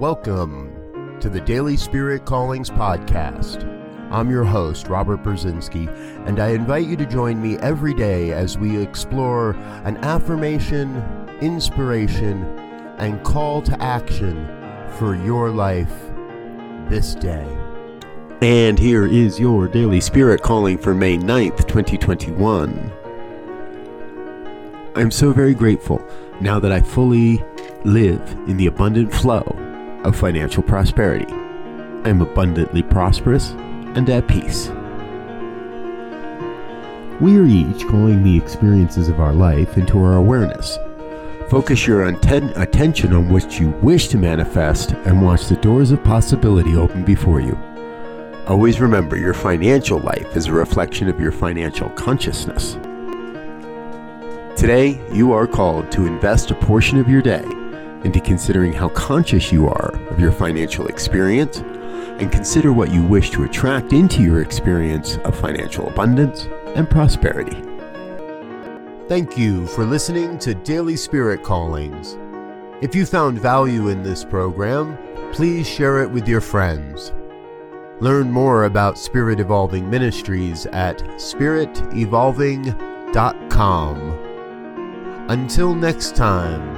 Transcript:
Welcome to the Daily Spirit Callings Podcast. I'm your host, Robert Brzezinski, and I invite you to join me every day as we explore an affirmation, inspiration, and call to action for your life this day. And here is your Daily Spirit Calling for May 9th, 2021. I'm so very grateful now that I fully live in the abundant flow of financial prosperity. I am abundantly prosperous and at peace. We are each calling the experiences of our life into our awareness. Focus your atten- attention on what you wish to manifest and watch the doors of possibility open before you. Always remember your financial life is a reflection of your financial consciousness. Today, you are called to invest a portion of your day into considering how conscious you are of your financial experience and consider what you wish to attract into your experience of financial abundance and prosperity. Thank you for listening to Daily Spirit Callings. If you found value in this program, please share it with your friends. Learn more about Spirit Evolving Ministries at spiritevolving.com. Until next time,